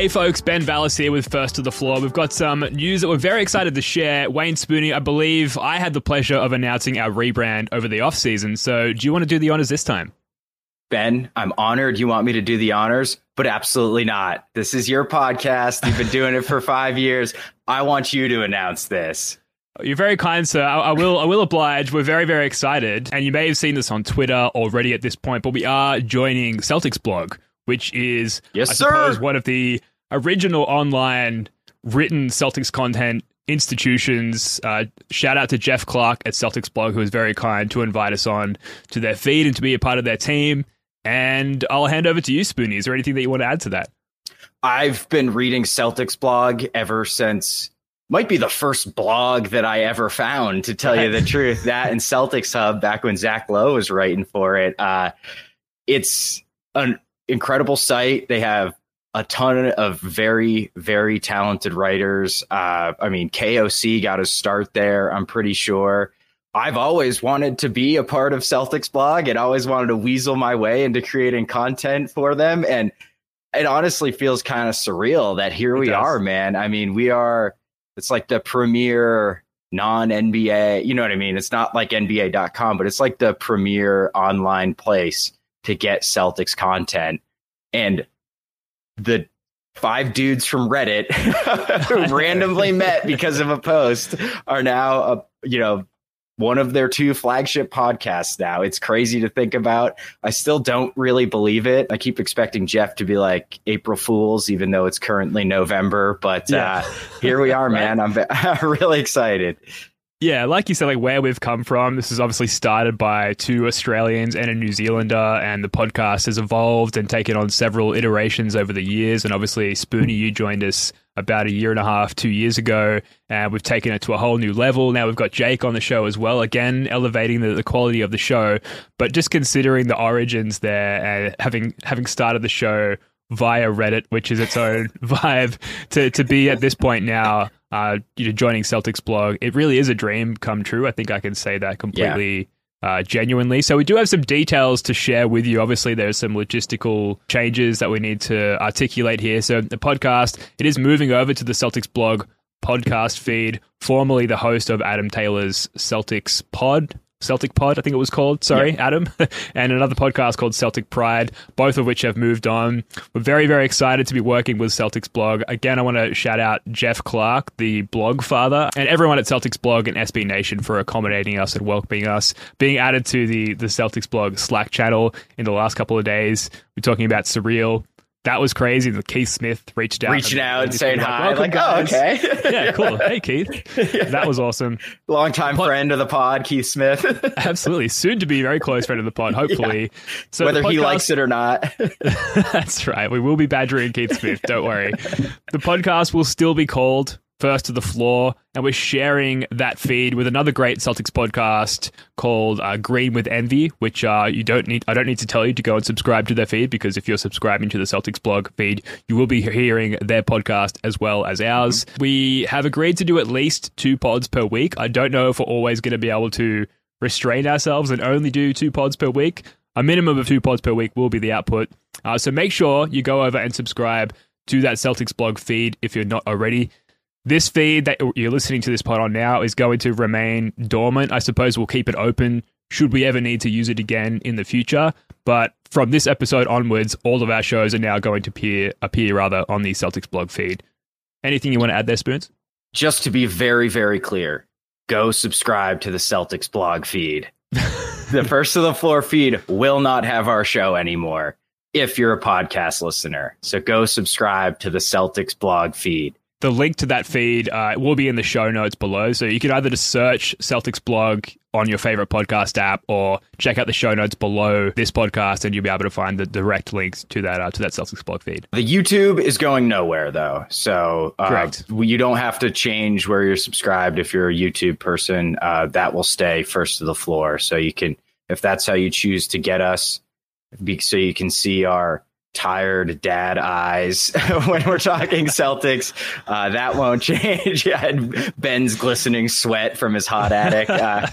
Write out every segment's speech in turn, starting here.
Hey folks, Ben Vallis here with First to the Floor. We've got some news that we're very excited to share. Wayne Spooney, I believe I had the pleasure of announcing our rebrand over the off season. So do you want to do the honors this time? Ben, I'm honored you want me to do the honors, but absolutely not. This is your podcast. You've been doing it for five years. I want you to announce this. You're very kind, sir. I, I, will. I will oblige. We're very, very excited, and you may have seen this on Twitter already at this point. But we are joining Celtics blog, which is, yes, I sir. suppose, one of the original online written Celtics content institutions. Uh, shout out to Jeff Clark at Celtics blog, who was very kind to invite us on to their feed and to be a part of their team. And I'll hand over to you, Spoonie. Is there anything that you want to add to that? I've been reading Celtics blog ever since might be the first blog that I ever found, to tell you the truth. That and Celtics Hub back when Zach Lowe was writing for it. Uh, it's an incredible site. They have a ton of very, very talented writers. Uh, I mean, KOC got a start there, I'm pretty sure. I've always wanted to be a part of Celtics blog and always wanted to weasel my way into creating content for them. And it honestly feels kind of surreal that here it we does. are, man. I mean, we are it's like the premier non NBA, you know what I mean? It's not like NBA.com, but it's like the premier online place to get Celtics content. And the five dudes from Reddit who randomly met because of a post are now, a, you know, one of their two flagship podcasts now. It's crazy to think about. I still don't really believe it. I keep expecting Jeff to be like April Fools, even though it's currently November. But yeah. uh, here we are, right. man. I'm, I'm really excited. Yeah, like you said, like where we've come from. This is obviously started by two Australians and a New Zealander, and the podcast has evolved and taken on several iterations over the years. And obviously, Spoonie, you joined us about a year and a half, two years ago, and we've taken it to a whole new level. Now we've got Jake on the show as well, again elevating the, the quality of the show. But just considering the origins there, and having having started the show via Reddit, which is its own vibe, to to be at this point now uh, you know, joining Celtics blog. It really is a dream come true. I think I can say that completely. Yeah. Uh, genuinely. So we do have some details to share with you. Obviously, there's some logistical changes that we need to articulate here. So the podcast it is moving over to the Celtics blog podcast feed, formerly the host of Adam Taylor's Celtics Pod. Celtic Pod, I think it was called. Sorry. Adam. and another podcast called Celtic Pride, both of which have moved on. We're very, very excited to be working with Celtics Blog. Again, I want to shout out Jeff Clark, the blog father, and everyone at Celtics Blog and SB Nation for accommodating us and welcoming us. Being added to the, the Celtics Blog Slack channel in the last couple of days. We're talking about Surreal, that was crazy. Keith Smith reached out, reaching out and saying hi. Like, oh, okay, yeah, cool. Hey, Keith, yeah. that was awesome. Longtime pod- friend of the pod, Keith Smith. Absolutely, soon to be very close friend of the pod. Hopefully, yeah. so whether podcast- he likes it or not. that's right. We will be badgering Keith Smith. Don't worry. The podcast will still be called first to the floor, and we're sharing that feed with another great Celtics podcast called uh, Green with Envy, which uh, you don't need. I don't need to tell you to go and subscribe to their feed because if you're subscribing to the Celtics blog feed, you will be hearing their podcast as well as ours. Mm-hmm. We have agreed to do at least two pods per week. I don't know if we're always going to be able to restrain ourselves and only do two pods per week. A minimum of two pods per week will be the output. Uh, so make sure you go over and subscribe to that Celtics blog feed if you're not already. This feed that you're listening to this pod on now is going to remain dormant. I suppose we'll keep it open should we ever need to use it again in the future. But from this episode onwards, all of our shows are now going to appear, appear rather on the Celtics blog feed. Anything you want to add there, Spoons? Just to be very, very clear, go subscribe to the Celtics blog feed. the first of the floor feed will not have our show anymore if you're a podcast listener. So go subscribe to the Celtics blog feed. The link to that feed uh, will be in the show notes below. So you can either just search Celtics blog on your favorite podcast app or check out the show notes below this podcast and you'll be able to find the direct links to that uh, to that Celtics blog feed. The YouTube is going nowhere though. So uh, Correct. you don't have to change where you're subscribed if you're a YouTube person. Uh, that will stay first to the floor. So you can, if that's how you choose to get us, be, so you can see our tired dad eyes when we're talking Celtics. Uh, that won't change. Ben's glistening sweat from his hot attic. Uh,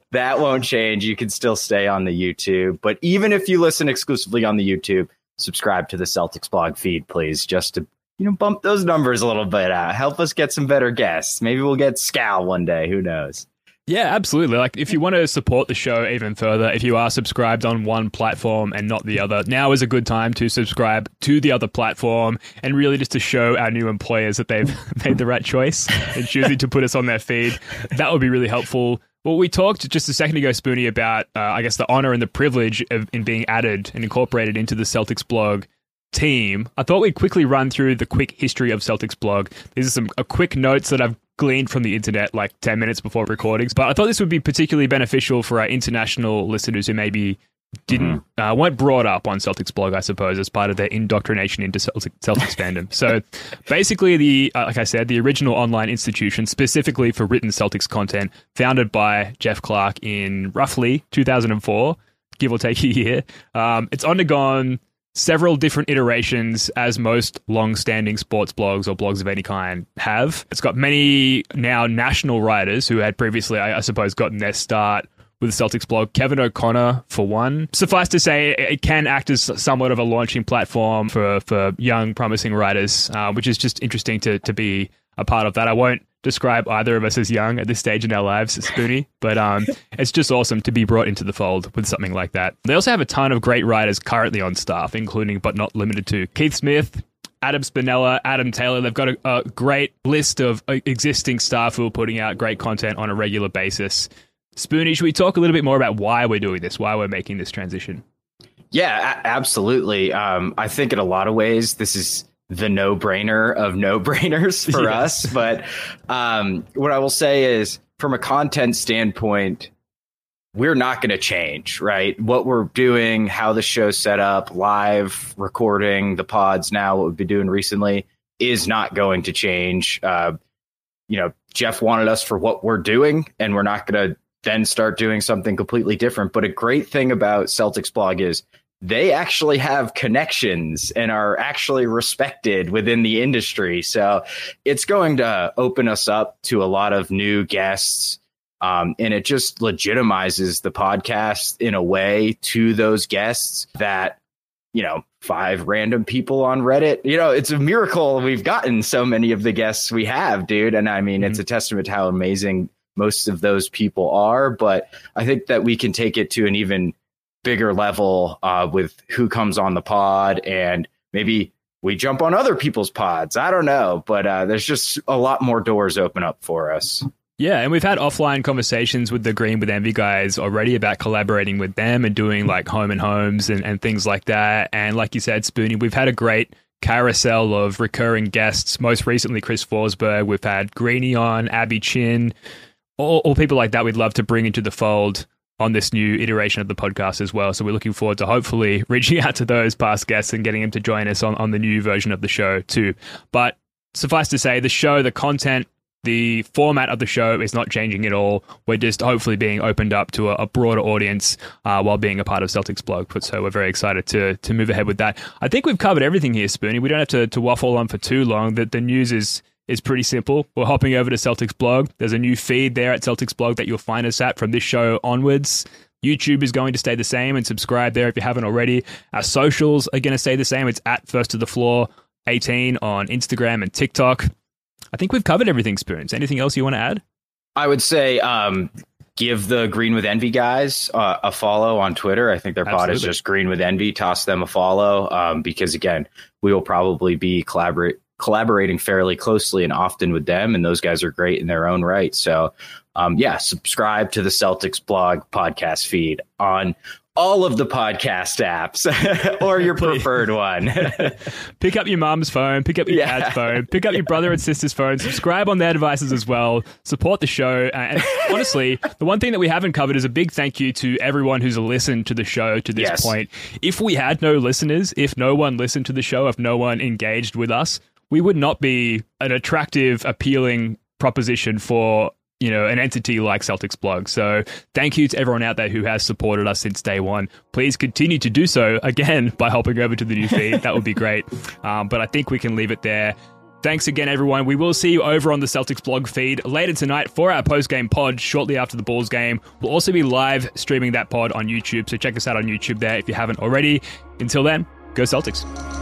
that won't change. You can still stay on the YouTube. But even if you listen exclusively on the YouTube, subscribe to the Celtics blog feed, please, just to you know bump those numbers a little bit out. Help us get some better guests. Maybe we'll get Scal one day. Who knows? Yeah, absolutely. Like, if you want to support the show even further, if you are subscribed on one platform and not the other, now is a good time to subscribe to the other platform and really just to show our new employers that they've made the right choice and choosing to put us on their feed. That would be really helpful. Well, we talked just a second ago, Spoonie, about, uh, I guess, the honor and the privilege of in being added and incorporated into the Celtics blog team. I thought we'd quickly run through the quick history of Celtics blog. These are some uh, quick notes that I've gleaned from the internet like 10 minutes before recordings, but I thought this would be particularly beneficial for our international listeners who maybe didn't mm-hmm. uh, weren't brought up on Celtics blog, I suppose, as part of their indoctrination into Celtic, Celtics fandom. So, basically, the uh, like I said, the original online institution specifically for written Celtics content, founded by Jeff Clark in roughly 2004, give or take a year. Um, it's undergone several different iterations, as most long standing sports blogs or blogs of any kind have. It's got many now national writers who had previously, I, I suppose, gotten their start with the Celtics blog. Kevin O'Connor, for one. Suffice to say, it can act as somewhat of a launching platform for, for young, promising writers, uh, which is just interesting to, to be a part of that. I won't describe either of us as young at this stage in our lives, Spoonie, but um, it's just awesome to be brought into the fold with something like that. They also have a ton of great writers currently on staff, including but not limited to Keith Smith. Adam Spinella, Adam Taylor, they've got a, a great list of uh, existing staff who are putting out great content on a regular basis. Spoonie, should we talk a little bit more about why we're doing this, why we're making this transition? Yeah, a- absolutely. Um, I think in a lot of ways, this is the no brainer of no brainers for us. But um, what I will say is, from a content standpoint, we're not going to change, right? What we're doing, how the show's set up, live recording, the pods now, what we've been doing recently is not going to change. Uh, you know, Jeff wanted us for what we're doing, and we're not going to then start doing something completely different. But a great thing about Celtics blog is they actually have connections and are actually respected within the industry. So it's going to open us up to a lot of new guests. Um, and it just legitimizes the podcast in a way to those guests that, you know, five random people on Reddit, you know, it's a miracle we've gotten so many of the guests we have, dude. And I mean, mm-hmm. it's a testament to how amazing most of those people are. But I think that we can take it to an even bigger level uh, with who comes on the pod and maybe we jump on other people's pods. I don't know, but uh, there's just a lot more doors open up for us. Yeah, and we've had offline conversations with the Green with Envy guys already about collaborating with them and doing like home and homes and, and things like that. And like you said, Spoonie, we've had a great carousel of recurring guests. Most recently, Chris Forsberg. We've had Greeny on, Abby Chin, all, all people like that we'd love to bring into the fold on this new iteration of the podcast as well. So we're looking forward to hopefully reaching out to those past guests and getting them to join us on, on the new version of the show too. But suffice to say, the show, the content, the format of the show is not changing at all. We're just hopefully being opened up to a, a broader audience uh, while being a part of Celtics blog. So we're very excited to to move ahead with that. I think we've covered everything here, Spoonie. We don't have to, to waffle on for too long. That the news is is pretty simple. We're hopping over to Celtics blog. There's a new feed there at Celtics blog that you'll find us at from this show onwards. YouTube is going to stay the same and subscribe there if you haven't already. Our socials are going to stay the same. It's at First to the Floor 18 on Instagram and TikTok. I think we've covered everything, Spoons. Anything else you want to add? I would say um, give the Green with Envy guys uh, a follow on Twitter. I think their pod is just Green with Envy. Toss them a follow um, because again, we will probably be collaborate collaborating fairly closely and often with them, and those guys are great in their own right. So, um, yeah, subscribe to the Celtics blog podcast feed on all of the podcast apps or your preferred one. Pick up your mom's phone, pick up your Yeah. dad's phone, pick up your brother and sister's phone, subscribe on their devices as well, support the show. And honestly, the one thing that we haven't covered is a big thank you to everyone who's listened to the show to this Yes. point. If we had no listeners, if no one listened to the show, if no one engaged with us, we would not be an attractive, appealing proposition for you know an entity like Celtics blog. So thank you to everyone out there who has supported us since day one. Please continue to do so again by hopping over to the new feed. that would be great. Um, but I think we can leave it there. Thanks again, everyone. We will see you over on the Celtics blog feed later tonight for our post game pod shortly after the Bulls game. We'll also be live streaming that pod on YouTube. So check us out on YouTube there if you haven't already. Until then, go Celtics.